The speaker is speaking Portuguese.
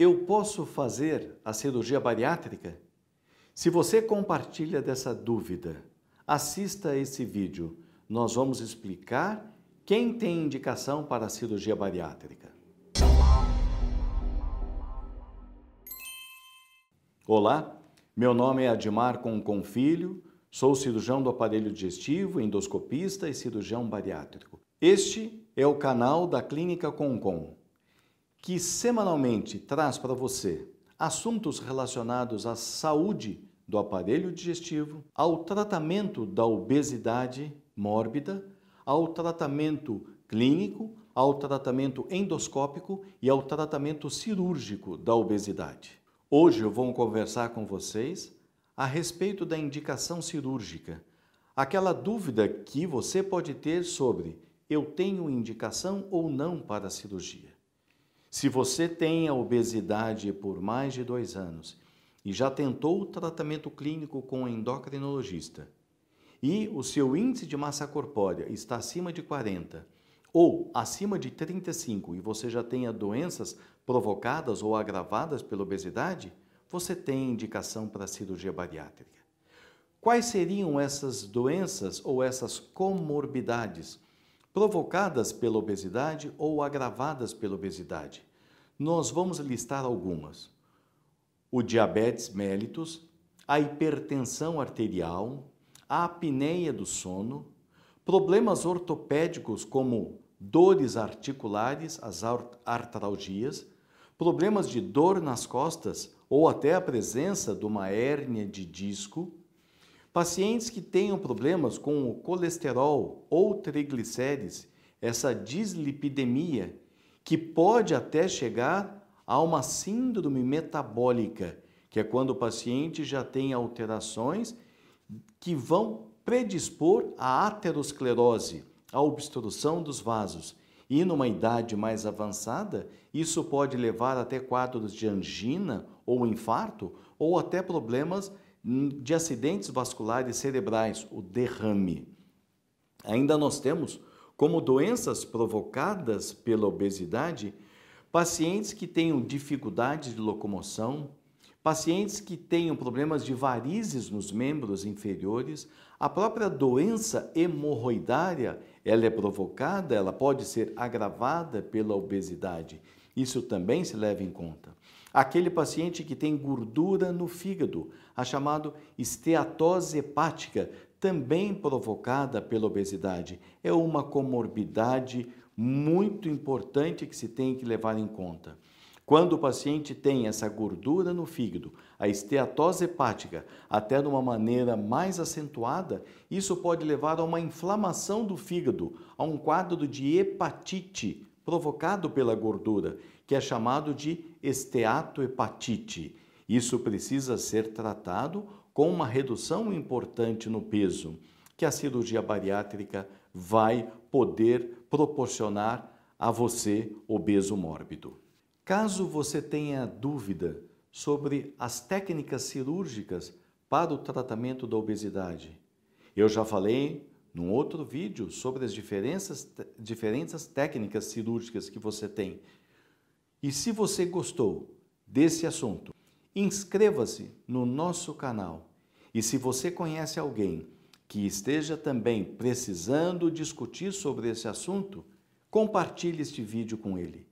Eu posso fazer a cirurgia bariátrica? Se você compartilha dessa dúvida, assista esse vídeo. Nós vamos explicar quem tem indicação para a cirurgia bariátrica. Olá, meu nome é Admar Concon Filho, sou cirurgião do aparelho digestivo, endoscopista e cirurgião bariátrico. Este é o canal da Clínica Concon, que semanalmente traz para você assuntos relacionados à saúde do aparelho digestivo, ao tratamento da obesidade mórbida, ao tratamento clínico, ao tratamento endoscópico e ao tratamento cirúrgico da obesidade. Hoje eu vou conversar com vocês a respeito da indicação cirúrgica. Aquela dúvida que você pode ter sobre eu tenho indicação ou não para a cirurgia. Se você tem a obesidade por mais de dois anos e já tentou o tratamento clínico com o endocrinologista e o seu índice de massa corpórea está acima de 40 ou acima de 35 e você já tenha doenças provocadas ou agravadas pela obesidade, você tem indicação para cirurgia bariátrica. Quais seriam essas doenças ou essas comorbidades provocadas pela obesidade ou agravadas pela obesidade? Nós vamos listar algumas. O diabetes mellitus, a hipertensão arterial, a apneia do sono, problemas ortopédicos como dores articulares, as artralgias, problemas de dor nas costas ou até a presença de uma hérnia de disco, pacientes que tenham problemas com o colesterol ou triglicérides, essa dislipidemia, que pode até chegar a uma síndrome metabólica, que é quando o paciente já tem alterações que vão predispor à aterosclerose, à obstrução dos vasos. E numa idade mais avançada, isso pode levar até quadros de angina ou infarto, ou até problemas de acidentes vasculares cerebrais, o derrame. Ainda nós temos como doenças provocadas pela obesidade pacientes que tenham dificuldade de locomoção, pacientes que tenham problemas de varizes nos membros inferiores, a própria doença hemorroidária, ela é provocada, ela pode ser agravada pela obesidade. Isso também se leva em conta. Aquele paciente que tem gordura no fígado, a chamada esteatose hepática, também provocada pela obesidade, é uma comorbidade muito importante que se tem que levar em conta. Quando o paciente tem essa gordura no fígado, a esteatose hepática, até de uma maneira mais acentuada, isso pode levar a uma inflamação do fígado, a um quadro de hepatite provocado pela gordura, que é chamado de esteatohepatite. Isso precisa ser tratado com uma redução importante no peso, que a cirurgia bariátrica vai poder proporcionar a você, obeso mórbido. Caso você tenha dúvida sobre as técnicas cirúrgicas para o tratamento da obesidade, eu já falei num outro vídeo sobre as diferenças, diferentes técnicas cirúrgicas que você tem. E se você gostou desse assunto, inscreva-se no nosso canal. E se você conhece alguém que esteja também precisando discutir sobre esse assunto, compartilhe este vídeo com ele.